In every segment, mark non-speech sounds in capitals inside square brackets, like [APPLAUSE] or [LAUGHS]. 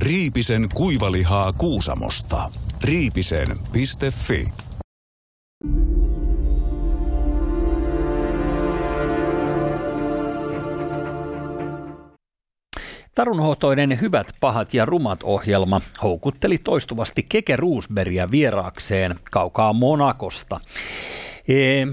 Riipisen kuivalihaa Kuusamosta. Riipisen.fi Tarunhohtoinen Hyvät, pahat ja rumat ohjelma houkutteli toistuvasti Keke Roosbergia vieraakseen kaukaa Monakosta. E,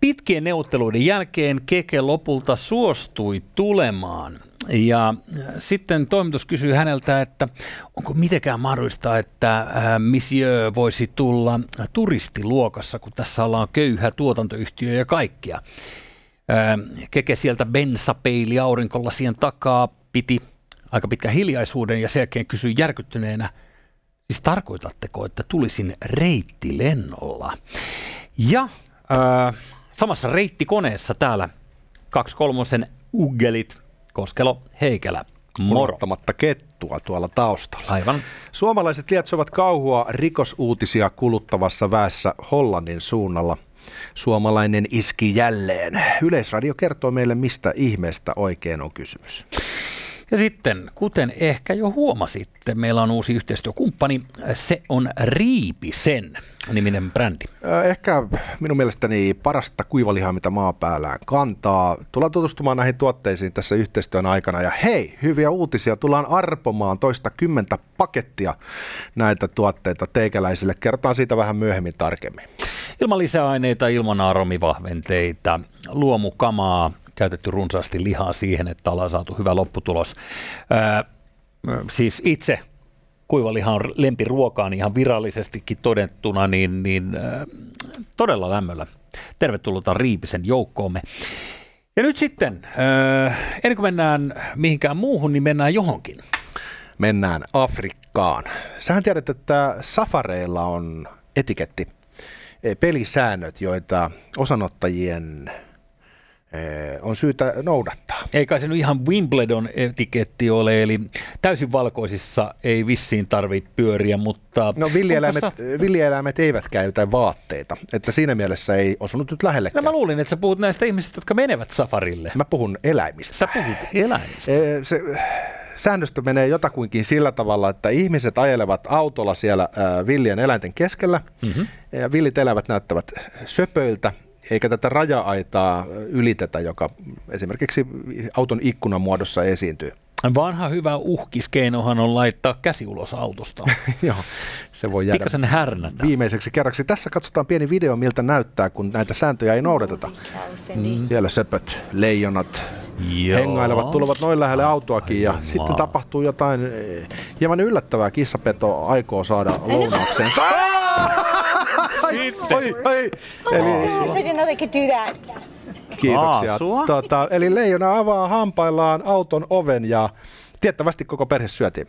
pitkien neuvotteluiden jälkeen Keke lopulta suostui tulemaan. Ja sitten toimitus kysyy häneltä, että onko mitenkään mahdollista, että Monsieur voisi tulla turistiluokassa, kun tässä ollaan köyhä tuotantoyhtiö ja kaikkia. Keke sieltä bensapeili aurinkolasien takaa piti aika pitkä hiljaisuuden ja sen jälkeen kysyi järkyttyneenä, siis tarkoitatteko, että tulisin reittilennolla? Ja äh, samassa reittikoneessa täällä kaksi kolmosen uggelit, Koskelo, Heikelä, Moro. kettua tuolla taustalla. Aivan. Suomalaiset lietsovat kauhua rikosuutisia kuluttavassa väessä Hollannin suunnalla. Suomalainen iski jälleen. Yleisradio kertoo meille, mistä ihmeestä oikein on kysymys. Ja sitten, kuten ehkä jo huomasitte, meillä on uusi yhteistyökumppani. Se on Riipisen niminen brändi. Ehkä minun mielestäni parasta kuivalihaa, mitä maa päällään kantaa. Tullaan tutustumaan näihin tuotteisiin tässä yhteistyön aikana. Ja hei, hyviä uutisia. Tullaan arpomaan toista kymmentä pakettia näitä tuotteita teikäläisille. Kerrotaan siitä vähän myöhemmin tarkemmin. Ilman lisäaineita, ilman aromivahventeita, luomukamaa, käytetty runsaasti lihaa siihen, että ollaan saatu hyvä lopputulos. Ää, siis itse kuivaliha on lempiruokaa, niin ihan virallisestikin todettuna, niin, niin ää, todella lämmöllä. Tervetuloa Riipisen joukkoomme. Ja nyt sitten, ää, ennen kuin mennään mihinkään muuhun, niin mennään johonkin. Mennään Afrikkaan. Sähän tiedät, että safareilla on etiketti, pelisäännöt, joita osanottajien on syytä noudattaa. Ei kai se nyt ihan Wimbledon etiketti ole, eli täysin valkoisissa ei vissiin tarvitse pyöriä, mutta... No villieläimet, sa... villieläimet eivät käytä vaatteita, että siinä mielessä ei osunut nyt lähellekään. No mä luulin, että sä puhut näistä ihmisistä, jotka menevät safarille. Mä puhun eläimistä. Sä puhut eläimistä. E, se, säännöstö menee jotakuinkin sillä tavalla, että ihmiset ajelevat autolla siellä äh, villien eläinten keskellä, mm-hmm. ja villit elävät näyttävät söpöiltä, eikä tätä raja-aitaa ylitetä, joka esimerkiksi auton ikkunan muodossa esiintyy. Vanha hyvä uhkiskeinohan on laittaa käsi ulos autosta. [LAUGHS] Joo, se voi jäädä Pikkasen härnätä. viimeiseksi kerraksi. Tässä katsotaan pieni video, miltä näyttää, kun näitä sääntöjä ei noudateta. Mm. Siellä söpöt, leijonat, Joo. hengailevat, tulevat noin lähelle autoakin ja Aivan. sitten tapahtuu jotain eh, hieman yllättävää. Kissapeto aikoo saada lounaksensa. [LAUGHS] Sitten. Oi, oi. Eli, Kiitoksia. Tota, eli leijona avaa hampaillaan auton oven ja tiettävästi koko perhe syötiin.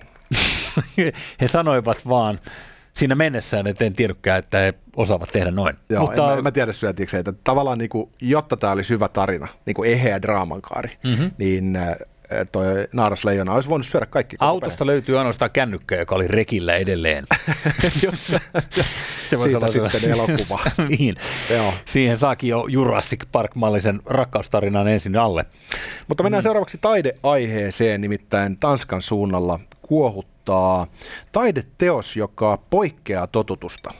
[LAUGHS] he sanoivat vaan siinä mennessään, että en tiedäkään, että he osaavat tehdä noin. Joo, Mutta... en, en mä tiedä syötiinkö että tavallaan niin kuin, jotta tämä olisi hyvä tarina, niin kuin eheä draamankaari, mm-hmm. niin äh, toi naarasleijona olisi voinut syödä kaikki. Autosta perhe. löytyy ainoastaan kännykkä, joka oli rekillä edelleen. [LAUGHS] [LAUGHS] se voisi olla sitten elokuva. [LAUGHS] niin. Joo. Siihen saakin jo Jurassic Park-mallisen rakkaustarinan ensin alle. Mutta mennään mm. seuraavaksi taideaiheeseen, nimittäin Tanskan suunnalla kuohuttaa taideteos, joka poikkeaa totutusta.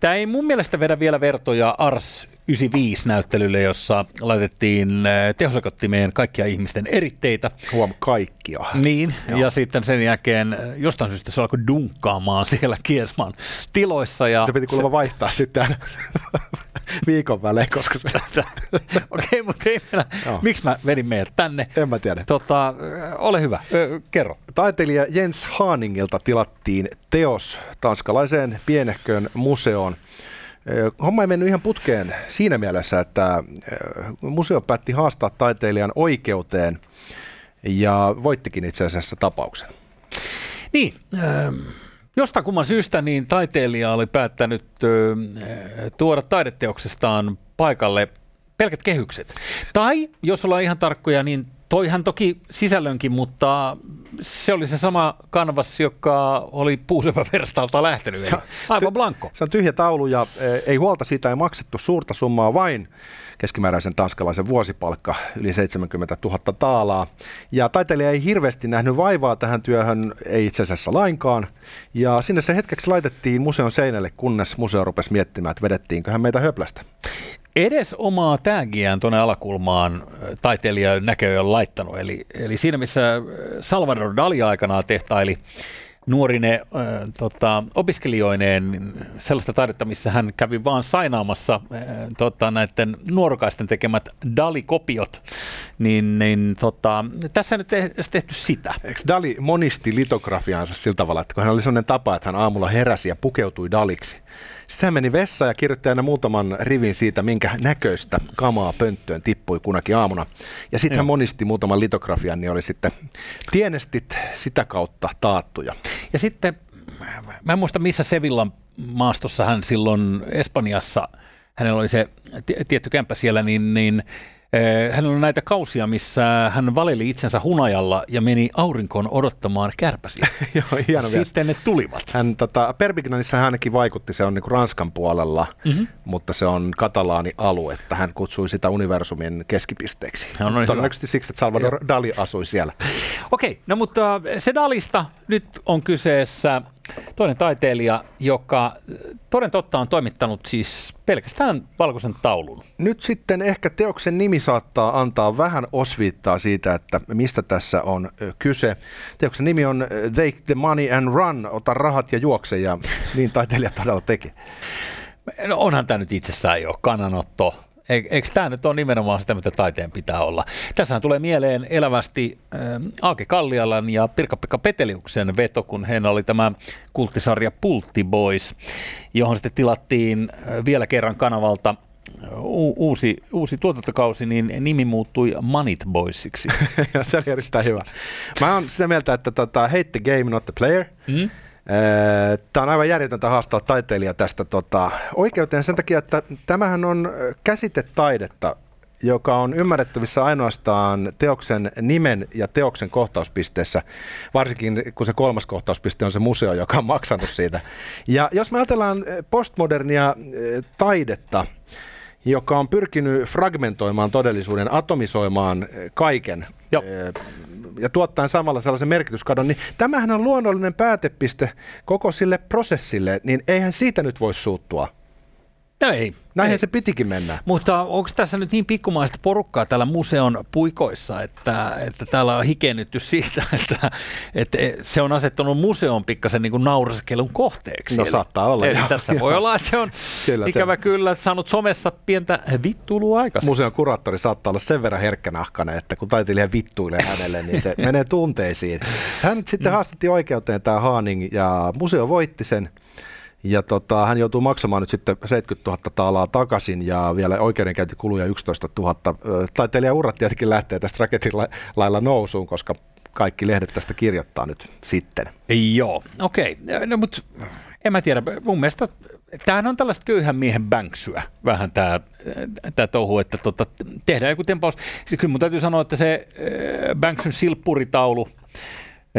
Tämä ei mun mielestä vedä vielä vertoja Ars 95-näyttelylle, jossa laitettiin äh, tehosakottimeen kaikkia ihmisten eritteitä. Huom, kaikkia. Niin, Joo. ja sitten sen jälkeen äh, jostain syystä se alkoi dunkkaamaan siellä Kiesman tiloissa. Ja se piti kuulemma se... vaihtaa sitten viikon välein, koska se... Okei, okay, mutta ei mennä. Miksi mä vedin meidät tänne? En mä tiedä. Tota, äh, ole hyvä, kerro. Taiteilija Jens Haaningilta tilattiin teos tanskalaiseen pienehköön museoon. Homma ei mennyt ihan putkeen siinä mielessä, että museo päätti haastaa taiteilijan oikeuteen ja voittikin itse asiassa tapauksen. Niin, äh, jostain kumman syystä niin taiteilija oli päättänyt äh, tuoda taideteoksestaan paikalle pelkät kehykset. Tai jos ollaan ihan tarkkoja, niin toihan toki sisällönkin, mutta se oli se sama kanvas, joka oli puusepä verstalta lähtenyt. Se aivan blanko. Se on tyhjä taulu ja e, ei huolta siitä, ei maksettu suurta summaa, vain keskimääräisen tanskalaisen vuosipalkka yli 70 000 taalaa. Ja taiteilija ei hirveästi nähnyt vaivaa tähän työhön, ei itse asiassa lainkaan. Ja sinne se hetkeksi laitettiin museon seinälle, kunnes museo rupesi miettimään, että vedettiinköhän meitä höplästä. Edes omaa täägiään tuonne alakulmaan taiteilija näköjään laittanut. Eli, eli siinä missä Salvador Dali aikanaan tehtaili nuorine äh, tota, opiskelijoineen sellaista taidetta, missä hän kävi vaan sainaamassa äh, tota, näiden nuorokaisten tekemät Dali-kopiot, niin, niin tota, tässä nyt ei tehty sitä. Eikö Dali monisti litografiaansa sillä tavalla, että kun hän oli sellainen tapa, että hän aamulla heräsi ja pukeutui Daliksi, sitten hän meni vessaan ja kirjoitti aina muutaman rivin siitä, minkä näköistä kamaa pönttöön tippui kunakin aamuna. Ja sitten hän monisti muutaman litografian, niin oli sitten tienestit sitä kautta taattuja. Ja sitten, mä en muista missä Sevillan maastossa hän silloin Espanjassa, hänellä oli se tietty kämppä siellä, niin, niin hän on näitä kausia, missä hän valeli itsensä hunajalla ja meni aurinkoon odottamaan kärpäsiä. [LAUGHS] Joo, hieno Sitten ne tulivat. Hän, tota, Perpignanissa hän ainakin vaikutti, se on niin Ranskan puolella, mm-hmm. mutta se on katalaani alue, että hän kutsui sitä universumin keskipisteeksi. No, no, Todennäköisesti siksi, että Salvador Dali asui siellä. Okei, okay, no mutta se Dalista nyt on kyseessä toinen taiteilija, joka toden totta on toimittanut siis pelkästään valkoisen taulun. Nyt sitten ehkä teoksen nimi saattaa antaa vähän osviittaa siitä, että mistä tässä on kyse. Teoksen nimi on Take the Money and Run, ota rahat ja juokse, ja [LAUGHS] niin taiteilija todella teki. No onhan tämä nyt itsessään jo kannanotto Eikö tämä nyt ole nimenomaan sitä, mitä taiteen pitää olla? Tässä tulee mieleen elävästi äh, Aake Kallialan ja Pirkka-Pekka Peteliuksen veto, kun heillä oli tämä kulttisarja Pultti Boys, johon sitten tilattiin äh, vielä kerran kanavalta äh, u- uusi, uusi tuotantokausi, niin nimi muuttui Manit Boysiksi. [LAUGHS] se oli erittäin hyvä. Mä oon sitä mieltä, että tota, hate the game, not the player. Mm. Tämä on aivan järjetöntä haastaa taiteilija tästä tota, oikeuteen sen takia, että tämähän on käsitetaidetta, joka on ymmärrettävissä ainoastaan teoksen nimen ja teoksen kohtauspisteessä, varsinkin kun se kolmas kohtauspiste on se museo, joka on maksanut siitä. Ja jos me ajatellaan postmodernia taidetta, joka on pyrkinyt fragmentoimaan todellisuuden, atomisoimaan kaiken, Joo ja tuottaen samalla sellaisen merkityskadon, niin tämähän on luonnollinen päätepiste koko sille prosessille, niin eihän siitä nyt voi suuttua. No ei. Näinhän ei. se pitikin mennä. Mutta onko tässä nyt niin pikkumaista porukkaa täällä museon puikoissa, että, että täällä on hikennytty siitä, [LAUGHS] että, että se on asettanut museon pikkasen niin nauraskelun kohteeksi. No eli, saattaa olla. Eli tässä voi olla, että se on [LAUGHS] kyllä ikävä se... kyllä saanut somessa pientä vittuilua aikaisemmin. Museon kuraattori saattaa olla sen verran herkkänahkainen, että kun taiteilija vittuilee hänelle, niin se [LAUGHS] menee tunteisiin. Hän sitten mm. haastettiin oikeuteen tämä Haaning ja museo voitti sen. Ja tota, hän joutuu maksamaan nyt sitten 70 000 taalaa takaisin ja vielä oikeudenkäyntikuluja 11 000. Taiteilija urat tietenkin lähtee tästä raketin lailla nousuun, koska kaikki lehdet tästä kirjoittaa nyt sitten. Joo, okei. Okay. No mutta en mä tiedä, mun mielestä tämähän on tällaista köyhän miehen bänksyä vähän tämä, tämä touhu, että tota, tehdään joku tempaus. Siis kyllä mun täytyy sanoa, että se Banksyn silppuritaulu,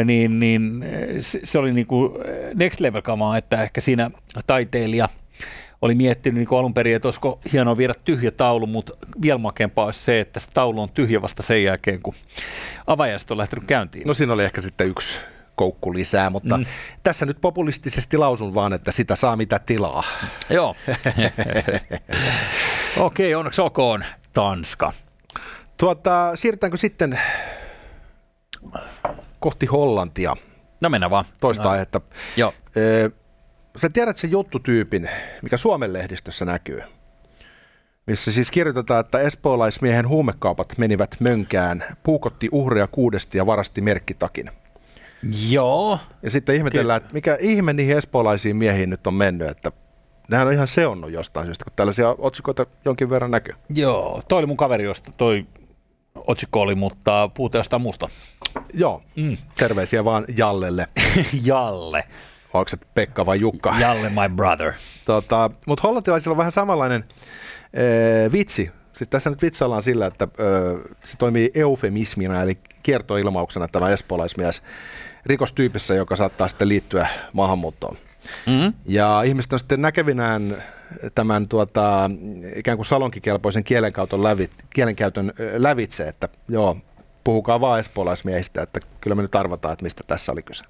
niin, niin se oli niin kuin next level kamaa, että ehkä siinä taiteilija oli miettinyt niin alun perin, että olisiko hienoa viedä tyhjä taulu, mutta vielä makeampaa olisi se, että se taulu on tyhjä vasta sen jälkeen, kun avajaiset on lähtenyt käyntiin. No siinä oli ehkä sitten yksi koukku lisää, mutta mm. tässä nyt populistisesti lausun vaan, että sitä saa mitä tilaa. Joo. [LAUGHS] Okei, okay, onneksi olkoon Tanska. Tuota, siirrytäänkö sitten kohti Hollantia. No mennään vaan. Toista no. aihetta. Joo. sä tiedät sen juttutyypin, mikä Suomen lehdistössä näkyy? Missä siis kirjoitetaan, että espoolaismiehen huumekaupat menivät mönkään, puukotti uhria kuudesti ja varasti merkkitakin. Joo. Ja sitten ihmetellään, että mikä ihme niihin espoolaisiin miehiin nyt on mennyt, että nehän on ihan seonnut jostain syystä, kun tällaisia otsikoita jonkin verran näkyy. Joo, toi oli mun kaveri, josta toi otsikko oli, mutta puhutaan jostain muusta. Joo, mm. terveisiä vaan Jallelle. [LAUGHS] Jalle. Onko se Pekka vai Jukka? Jalle, my brother. Tota, Mutta hollantilaisilla on vähän samanlainen ee, vitsi Siis tässä nyt vitsaillaan sillä, että ö, se toimii eufemismina, eli kiertoilmauksena tämä espoolaismies rikostyypissä, joka saattaa sitten liittyä maahanmuuttoon. Mm-hmm. Ja ihmiset on sitten näkevinään tämän tuota, ikään kuin salonkikelpoisen kielenkäytön, lävit, kielenkäytön lävitse, että joo, puhukaa vaan espoolaismiehistä, että kyllä me nyt arvataan, että mistä tässä oli kyse.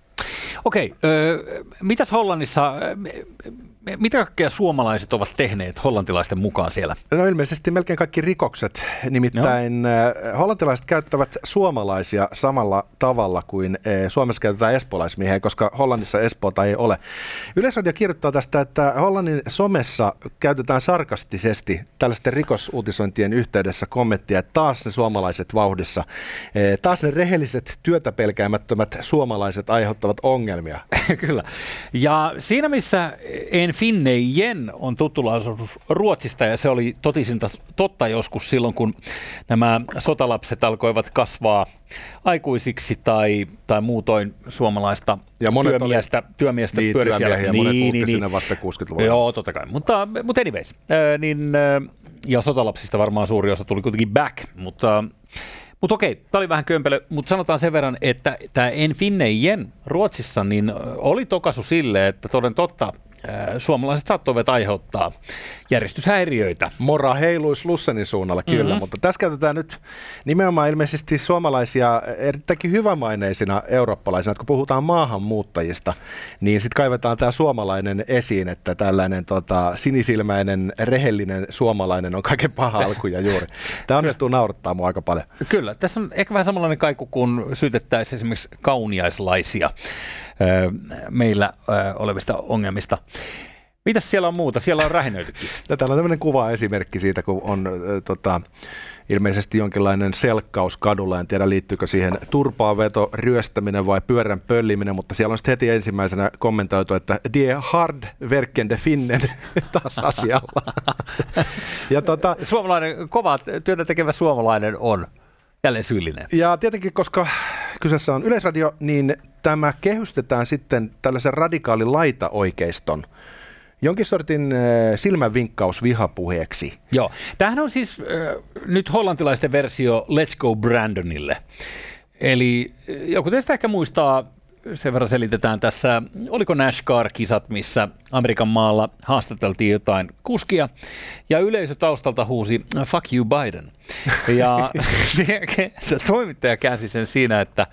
Okei, ö, mitäs Hollannissa, mitä kaikkea suomalaiset ovat tehneet hollantilaisten mukaan siellä? No ilmeisesti melkein kaikki rikokset. Nimittäin no. hollantilaiset käyttävät suomalaisia samalla tavalla kuin Suomessa käytetään espoolaismiehiä, koska Hollannissa Espoota ei ole. Yleisradio kirjoittaa tästä, että Hollannin somessa käytetään sarkastisesti tällaisten rikosuutisointien yhteydessä kommenttia, että taas ne suomalaiset vauhdissa, taas ne rehelliset työtä pelkäämättömät suomalaiset aiheuttavat ongelmia. [LAUGHS] Kyllä. Ja siinä missä en Finnejen on tuttu Ruotsista ja se oli totisinta totta joskus silloin, kun nämä sotalapset alkoivat kasvaa aikuisiksi tai, tai muutoin suomalaista ja monet työmiestä, oli, työmiestä niin, pyöri siellä. Ja niin, monet niin, niin, vasta 60-luvulla. Joo, totta kai. Mutta, mutta anyways, äh, niin, äh, ja sotalapsista varmaan suuri osa tuli kuitenkin back, mutta mutta okei, tämä oli vähän kömpelö, mutta sanotaan sen verran, että tämä En Finnejen Ruotsissa niin oli tokasu sille, että toden totta suomalaiset saattoivat aiheuttaa järjestyshäiriöitä. Mora heiluisi Lussenin suunnalla, kyllä, mm-hmm. mutta tässä käytetään nyt nimenomaan ilmeisesti suomalaisia erittäinkin hyvämaineisina eurooppalaisina, kun puhutaan maahanmuuttajista, niin sitten kaivetaan tämä suomalainen esiin, että tällainen tota, sinisilmäinen, rehellinen suomalainen on kaiken paha alku ja juuri. Tämä onnistuu naurattaa mua aika paljon. Kyllä, tässä on ehkä vähän samanlainen kaiku, kun syytettäisiin esimerkiksi kauniaislaisia meillä olevista ongelmista. Mitäs siellä on muuta? Siellä on rähinöitykin. [LAUGHS] Täällä on tämmöinen kuva esimerkki siitä, kun on äh, tota, ilmeisesti jonkinlainen selkkaus kadulla. En tiedä liittyykö siihen turpaaveto, ryöstäminen vai pyörän pölliminen, mutta siellä on sitten heti ensimmäisenä kommentoitu, että Die hard verkende finnen [LAUGHS] taas asialla. [LAUGHS] ja tota, Suomalainen, kova työtä tekevä suomalainen on jälleen syyllinen. Ja tietenkin, koska kyseessä on Yleisradio, niin tämä kehystetään sitten tällaisen radikaalin laita-oikeiston jonkin sortin äh, silmänvinkkaus vihapuheeksi. Joo, tämähän on siis äh, nyt hollantilaisten versio Let's Go Brandonille. Eli joku teistä ehkä muistaa sen verran selitetään tässä, oliko NASCAR-kisat, missä Amerikan maalla haastateltiin jotain kuskia, ja yleisö taustalta huusi fuck you Biden. Ja [LAUGHS] toimittaja käänsi sen siinä, että,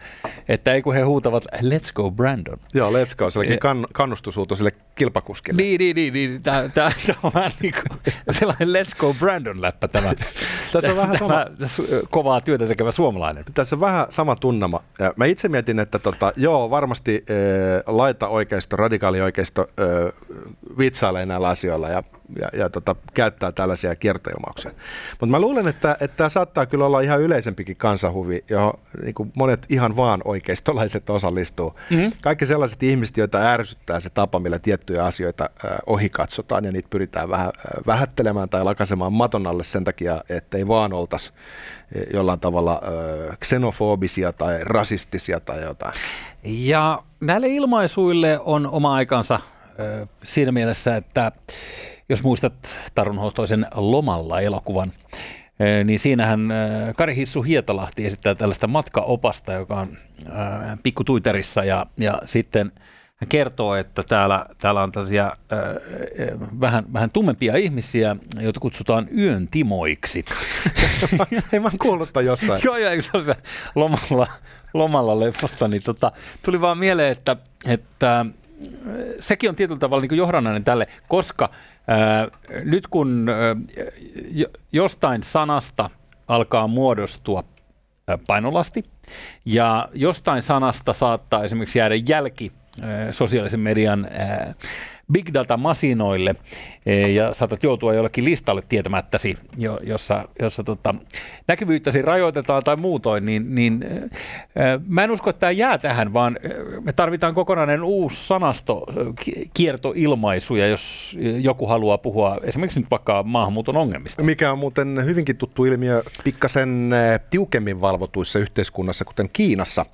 että ei kun he huutavat let's go Brandon. Joo, let's go, sellainen kann, kannustushuuto sille kilpakuskille. Niin, niin, niin, niin tämä, tämä, tämä on vähän niin kuin [LAUGHS] sellainen let's go Brandon läppä tämä, tässä on vähän tämä sama, kovaa työtä tekevä suomalainen. Tässä on vähän sama tunnama. Mä itse mietin, että tota, joo, varmasti äh, laita oikeisto, radikaali oikeisto äh, vitsailee näillä asioilla ja ja, ja tota, käyttää tällaisia kiertoilmauksia. Mutta mä luulen, että, että tämä saattaa kyllä olla ihan yleisempikin kansanhuvi, johon niin kuin monet ihan vaan oikeistolaiset osallistuu. Mm-hmm. Kaikki sellaiset ihmiset, joita ärsyttää se tapa, millä tiettyjä asioita äh, ohi katsotaan ja niitä pyritään vähän äh, vähättelemään tai lakasemaan maton alle sen takia, että ei vaan oltaisi jollain tavalla äh, xenofobisia tai rasistisia tai jotain. Ja näille ilmaisuille on oma aikansa siinä mielessä, että jos muistat Tarun Hohtoisen Lomalla elokuvan, niin siinähän Kari Hissu Hietalahti esittää tällaista matkaopasta, joka on pikkutuiterissa ja, ja sitten hän kertoo, että täällä, täällä on tällaisia äh, vähän, vähän tummempia ihmisiä, joita kutsutaan yön timoiksi. [LAUGHS] Ei mä kuullut jossain. [LAUGHS] joo, joo, se on se lomalla, lomalla leffasta, niin tota, tuli vaan mieleen, että, että sekin on tietyllä tavalla niin johdannainen tälle, koska nyt kun jostain sanasta alkaa muodostua painolasti ja jostain sanasta saattaa esimerkiksi jäädä jälki sosiaalisen median big data-masinoille e, ja saatat joutua jollekin listalle tietämättäsi, jossa, jossa tota, näkyvyyttäsi rajoitetaan tai muutoin, niin, niin e, mä en usko, että tämä jää tähän, vaan e, me tarvitaan kokonainen uusi sanasto, kiertoilmaisuja, jos joku haluaa puhua esimerkiksi nyt vaikka maahanmuuton ongelmista. Mikä on muuten hyvinkin tuttu ilmiö pikkasen tiukemmin valvotuissa yhteiskunnassa, kuten Kiinassa,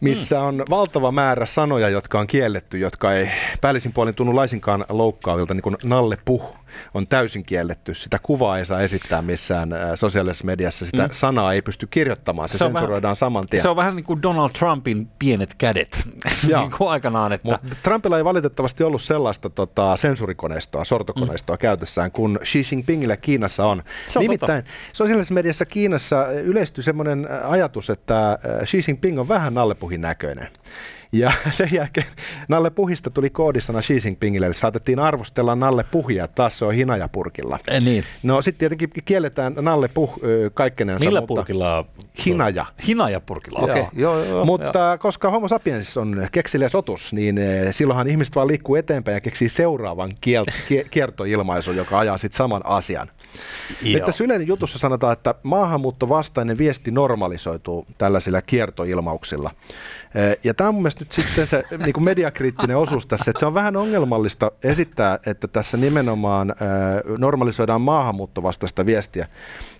missä hmm. on valtava määrä sanoja, jotka on kielletty, jotka ei päällisin puolin tunnu laisinkaan loukkaavilta, niin kuin Nalle Puh on täysin kielletty. Sitä kuvaa ei saa esittää missään äh, sosiaalisessa mediassa. Sitä mm. sanaa ei pysty kirjoittamaan. Se, se sensuroidaan vähän, saman tien. Se on vähän niin kuin Donald Trumpin pienet kädet [LAUGHS] niin kuin aikanaan. Että... Mut Trumpilla ei valitettavasti ollut sellaista tota, sensurikoneistoa, sortokoneistoa mm. käytössään, kun Xi Jinpingillä Kiinassa on. Se on Nimittäin totta. sosiaalisessa mediassa Kiinassa yleistyi sellainen ajatus, että Xi Jinping on vähän nallepuhin näköinen. Ja [LAUGHS] sen jälkeen Nalle Puhista tuli koodisana Xi Jinpingille, eli saatettiin arvostella Nalle Puhia, taas se on hinajapurkilla. Eh, niin. No sitten tietenkin kielletään Nalle Puh kaikkeneensa. Millä mutta purkilla? Hinaja. Hinajapurkilla, okei. Okay. Joo. Joo, joo, mutta joo. koska Homo sapiens on kekseliäs otus, niin silloinhan ihmiset vaan liikkuu eteenpäin ja keksii seuraavan kiel- [LAUGHS] kiertoilmaisun, joka ajaa sitten saman asian. Joo. Nyt tässä jutussa sanotaan, että maahanmuuttovastainen viesti normalisoituu tällaisilla kiertoilmauksilla. Ja tämä on mun mielestä nyt sitten se [LAUGHS] niin kuin mediakriittinen osuus tässä, että se on vähän ongelmallista esittää, että tässä nimenomaan normalisoidaan maahanmuuttovastaista viestiä.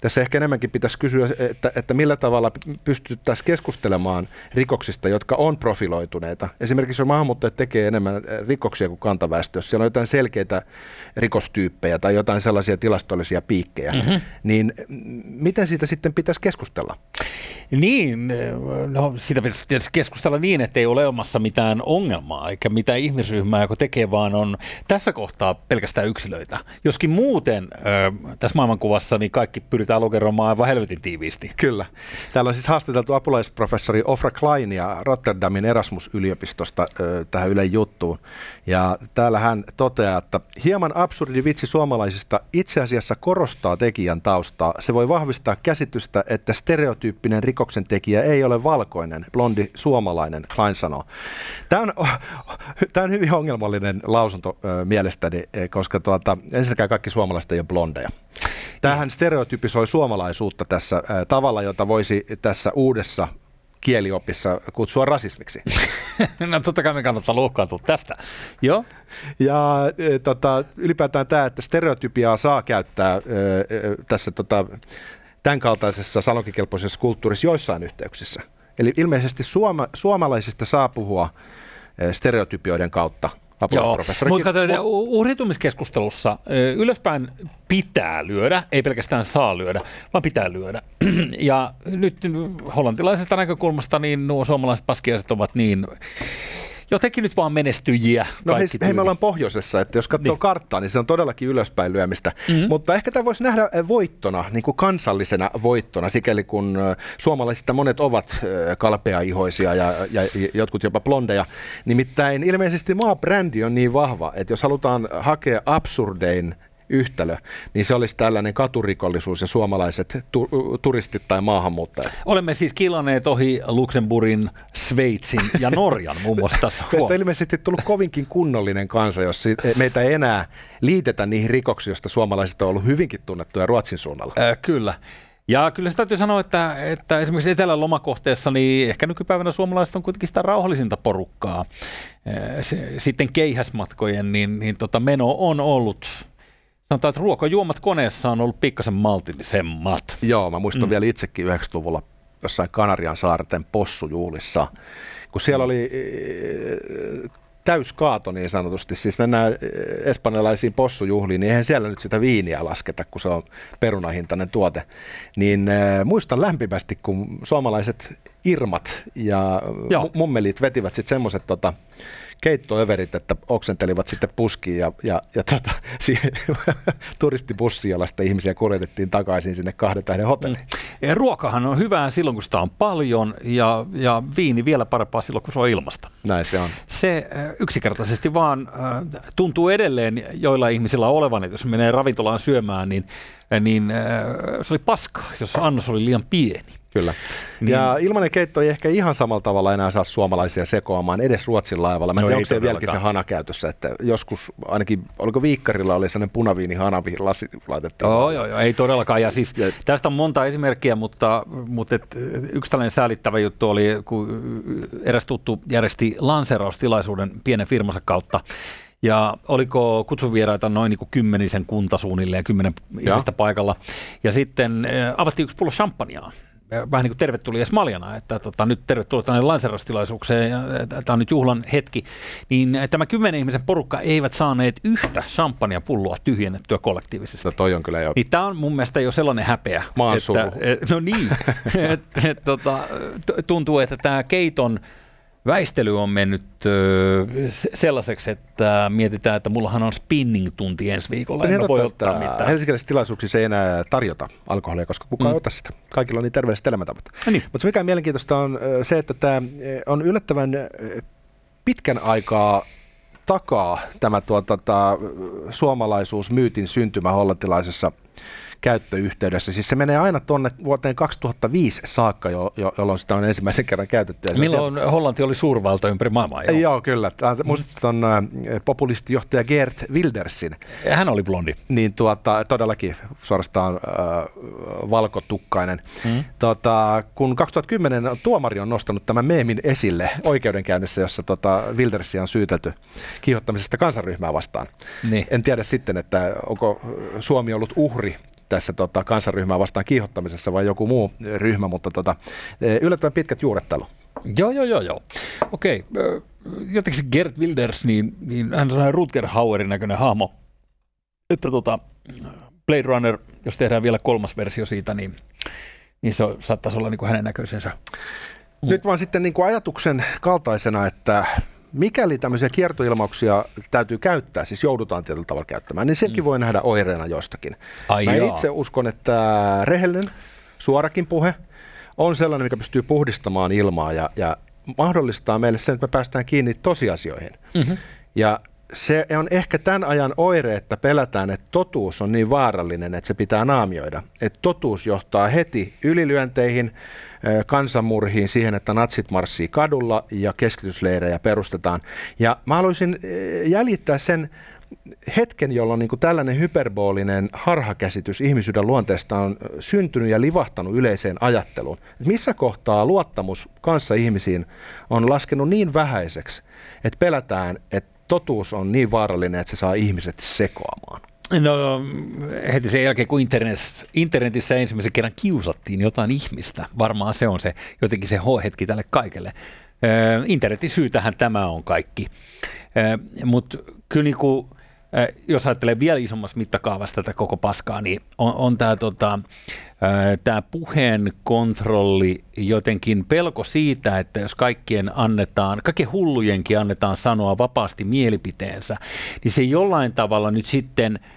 Tässä ehkä enemmänkin pitäisi kysyä, että, että millä tavalla pystyttäisiin keskustelemaan rikoksista, jotka on profiloituneita. Esimerkiksi jos maahanmuuttajat tekee enemmän rikoksia kuin kantaväestö, jos siellä on jotain selkeitä rikostyyppejä tai jotain sellaisia tilastollisia piikkejä, mm-hmm. niin miten siitä sitten pitäisi keskustella? Niin, no siitä pitäisi tietysti keskustella niin, että ei ole olemassa mitään ongelmaa, eikä mitään ihmisryhmää, joka tekee, vaan on tässä kohtaa pelkästään yksilöitä. Joskin muuten äh, tässä maailmankuvassa niin kaikki pyritään lokeroimaan aivan helvetin tiiviisti. Kyllä. Täällä on siis haastateltu apulaisprofessori Ofra Kleinia Rotterdamin Erasmus-yliopistosta äh, tähän Ylen juttuun. Ja täällä hän toteaa, että hieman absurdi vitsi suomalaisista itse asiassa korostaa tekijän taustaa. Se voi vahvistaa käsitystä, että stereotyyppinen rikoksen tekijä ei ole valkoinen, blondi suomalainen, Klein sanoo. Tämä on, [LAUGHS] tämä on hyvin ongelmallinen lausunto mielestäni, koska tuota, ensinnäkään kaikki suomalaiset ei ole blondeja. Tämähän stereotypisoi suomalaisuutta tässä tavalla, jota voisi tässä uudessa kieliopissa kutsua rasismiksi. [LAUGHS] no totta kai me kannattaa loukkaantua tästä. Joo. Ja e, tota, ylipäätään tämä, että stereotypiaa saa käyttää e, e, tässä tota, tämän kaltaisessa salonkikelpoisessa kulttuurissa joissain yhteyksissä. Eli ilmeisesti suoma, suomalaisista saa puhua e, stereotypioiden kautta mutta uhritumiskeskustelussa ylöspäin pitää lyödä, ei pelkästään saa lyödä, vaan pitää lyödä. [CLEARS THROAT] Ja nyt hollantilaisesta näkökulmasta niin nuo suomalaiset paskiaiset ovat niin jotenkin nyt vaan menestyjiä. No hei, hei, me ollaan pohjoisessa, että jos katsoo niin. karttaa, niin se on todellakin ylöspäin lyömistä. Mm-hmm. Mutta ehkä tämä voisi nähdä eh, voittona, niin kuin kansallisena voittona, sikäli kun eh, suomalaisista monet ovat eh, kalpeaihoisia ja, ja jotkut jopa blondeja. Nimittäin ilmeisesti maabrändi on niin vahva, että jos halutaan hakea absurdein yhtälö, niin se olisi tällainen katurikollisuus ja suomalaiset tu- turistit tai maahanmuuttajat. Olemme siis kilanneet ohi Luxemburgin, Sveitsin ja [LAUGHS] Norjan muun muassa tässä. Tästä ilmeisesti tullut kovinkin kunnollinen kansa, jos meitä ei enää liitetä niihin rikoksiin, joista suomalaiset on ollut hyvinkin tunnettuja Ruotsin suunnalla. Äh, kyllä. Ja kyllä se täytyy sanoa, että, että esimerkiksi etelän lomakohteessa, niin ehkä nykypäivänä suomalaiset on kuitenkin sitä rauhallisinta porukkaa. Se, sitten keihäsmatkojen, niin, niin tota meno on ollut Sanotaan, että ruokajuomat koneessa on ollut pikkasen maltillisemmat. Joo, mä muistan mm. vielä itsekin 90-luvulla jossain Kanarian saarten possujuhlissa, kun siellä oli eh, täyskaato niin sanotusti, siis mennään eh, espanjalaisiin possujuhliin, niin eihän siellä nyt sitä viiniä lasketa, kun se on perunahintainen tuote. Niin äh, muistan lämpimästi, kun suomalaiset Irmat ja Joo. mummelit vetivät sitten semmoiset tota, keittoöverit, että oksentelivat sitten puskiin ja, ja, ja tota, [LAUGHS] siihen turistibussia, jolla sitten ihmisiä kuljetettiin takaisin sinne kahden tähden hotelliin. Mm. Ja ruokahan on hyvää silloin, kun sitä on paljon ja, ja viini vielä parempaa silloin, kun se on ilmasta. Näin se on. Se yksinkertaisesti vaan äh, tuntuu edelleen joilla ihmisillä olevan, että jos menee ravintolaan syömään, niin, niin äh, se oli paska, jos annos oli liian pieni. Kyllä. Niin. Ja ilmanen keitto ei ehkä ihan samalla tavalla enää saa suomalaisia sekoamaan edes Ruotsin laivalla. Mä en no tiedä, onko se vieläkin se hana käytössä, että joskus ainakin, oliko Viikkarilla oli sellainen punaviini hana, mihin lasi laitettiin. Joo, joo, joo, ei todellakaan. Ja siis ja, tästä on monta esimerkkiä, mutta, mutta et, yksi tällainen säälittävä juttu oli, kun eräs tuttu järjesti lanseeraustilaisuuden pienen firmansa kautta. Ja oliko kutsuvieraita noin niin kuin kymmenisen kunta suunnilleen, kymmenen ihmistä paikalla. Ja sitten avattiin yksi pullo champagnea vähän niin kuin tervetulia maljana, että tota, nyt tervetuloa tänne lanserostilaisuukseen ja tämä on nyt juhlan hetki, niin tämä kymmenen ihmisen porukka eivät saaneet yhtä champagnepulloa tyhjennettyä kollektiivisesti. No toi on kyllä jo. Niin tämä on mun mielestä jo sellainen häpeä. Että, et, no niin, [LAUGHS] et, et, tota, tuntuu, että tämä keiton väistely on mennyt sellaiseksi, että mietitään, että mullahan on spinning-tunti ensi viikolla, en voi ottaa mitään. Helsinkiläisissä tilaisuuksissa ei enää tarjota alkoholia, koska kukaan mm. ei ota sitä. Kaikilla on niin terveelliset elämäntavat. No niin. Mutta mikä on mielenkiintoista on se, että tämä on yllättävän pitkän aikaa takaa tämä tuota, ta, suomalaisuusmyytin syntymä hollantilaisessa käyttöyhteydessä. Siis se menee aina tuonne vuoteen 2005 saakka, jo, jo, jolloin sitä on ensimmäisen kerran käytetty. Ja Milloin siellä... Hollanti oli suurvalta ympäri maailmaa? Joo, joo kyllä. Muistatko tuon äh, populistijohtaja Gert Wildersin? Hän oli blondi. Niin tuota, todellakin suorastaan äh, valkotukkainen. Mm. Tuota, kun 2010 tuomari on nostanut tämän meemin esille oikeudenkäynnissä, jossa tuota, Wildersia on syytelty kiihottamisesta kansanryhmää vastaan. Niin. En tiedä sitten, että onko Suomi ollut uhri tässä tota, kansanryhmää vastaan kiihottamisessa vai joku muu ryhmä, mutta tota, e, yllättävän pitkät juurettelu. Joo, joo, joo, joo. Okei, jotenkin Gert Wilders, niin, niin hän on Rutger Hauerin näköinen hahmo, että tota, Blade Runner, jos tehdään vielä kolmas versio siitä, niin, niin se saattaisi olla niin kuin hänen näköisensä. Nyt vaan sitten niin kuin ajatuksen kaltaisena, että mikäli tämmöisiä kiertoilmauksia täytyy käyttää, siis joudutaan tietyllä tavalla käyttämään, niin sekin mm. voi nähdä oireena jostakin. Ai Mä itse uskon, että rehellinen, suorakin puhe on sellainen, mikä pystyy puhdistamaan ilmaa ja, ja mahdollistaa meille sen, että me päästään kiinni tosiasioihin. Mm-hmm. Ja se on ehkä tämän ajan oire, että pelätään, että totuus on niin vaarallinen, että se pitää naamioida. Että totuus johtaa heti ylilyönteihin, kansanmurhiin, siihen, että natsit marssii kadulla ja keskitysleirejä perustetaan. Ja mä haluaisin jäljittää sen hetken, jolloin niin kuin tällainen hyperbolinen harhakäsitys ihmisyyden luonteesta on syntynyt ja livahtanut yleiseen ajatteluun. Missä kohtaa luottamus kanssa ihmisiin on laskenut niin vähäiseksi, että pelätään, että totuus on niin vaarallinen, että se saa ihmiset sekoamaan? No heti sen jälkeen, kun internet, internetissä ensimmäisen kerran kiusattiin jotain ihmistä, varmaan se on se jotenkin se H-hetki tälle kaikelle. internetin syytähän tämä on kaikki. Mutta kyllä niin kuin, jos ajattelee vielä isommassa mittakaavassa tätä koko paskaa, niin on, on tämä tota, tämä puheen kontrolli, jotenkin pelko siitä, että jos kaikkien annetaan, kaikkien hullujenkin annetaan sanoa vapaasti mielipiteensä, niin se jollain tavalla nyt sitten –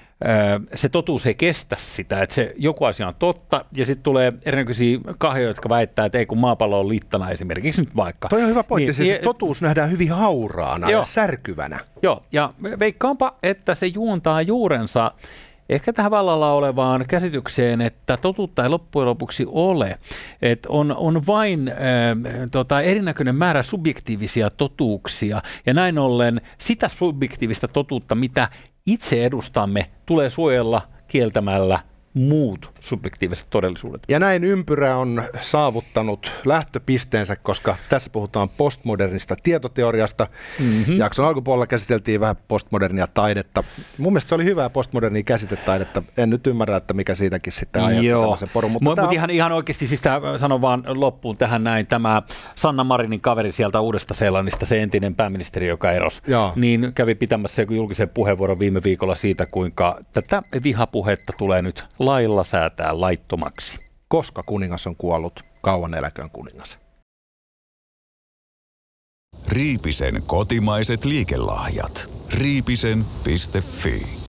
se totuus ei kestä sitä, että se joku asia on totta, ja sitten tulee erinäköisiä kahjoja, jotka väittää, että ei kun maapallo on littana esimerkiksi nyt vaikka. Toi on hyvä pointti, niin, siis niin, totuus nähdään hyvin hauraana joo, ja särkyvänä. Joo, ja veikkaanpa, että se juontaa juurensa ehkä tähän vallalla olevaan käsitykseen, että totuutta ei loppujen lopuksi ole. Että on, on vain äh, tota, erinäköinen määrä subjektiivisia totuuksia, ja näin ollen sitä subjektiivista totuutta, mitä itse edustamme, tulee suojella kieltämällä muut subjektiiviset todellisuudet. Ja näin ympyrä on saavuttanut lähtöpisteensä, koska tässä puhutaan postmodernista tietoteoriasta. Mm-hmm. Jakson alkupuolella käsiteltiin vähän postmodernia taidetta. Mun mielestä se oli hyvää postmodernia käsitetaidetta. En nyt ymmärrä, että mikä siitäkin sitten ajattää tämmöisen porun. Mutta Mut, on... ihan, ihan oikeasti, siis sanon vaan loppuun tähän näin, tämä Sanna Marinin kaveri sieltä Uudesta Seelannista, se entinen pääministeri, joka erosi, Joo. niin kävi pitämässä joku julkisen puheenvuoron viime viikolla siitä, kuinka tätä vihapuhetta tulee nyt lailla säätää laittomaksi. Koska kuningas on kuollut, kauan eläköön kuningas. Riipisen kotimaiset liikelahjat. Riipisen.fi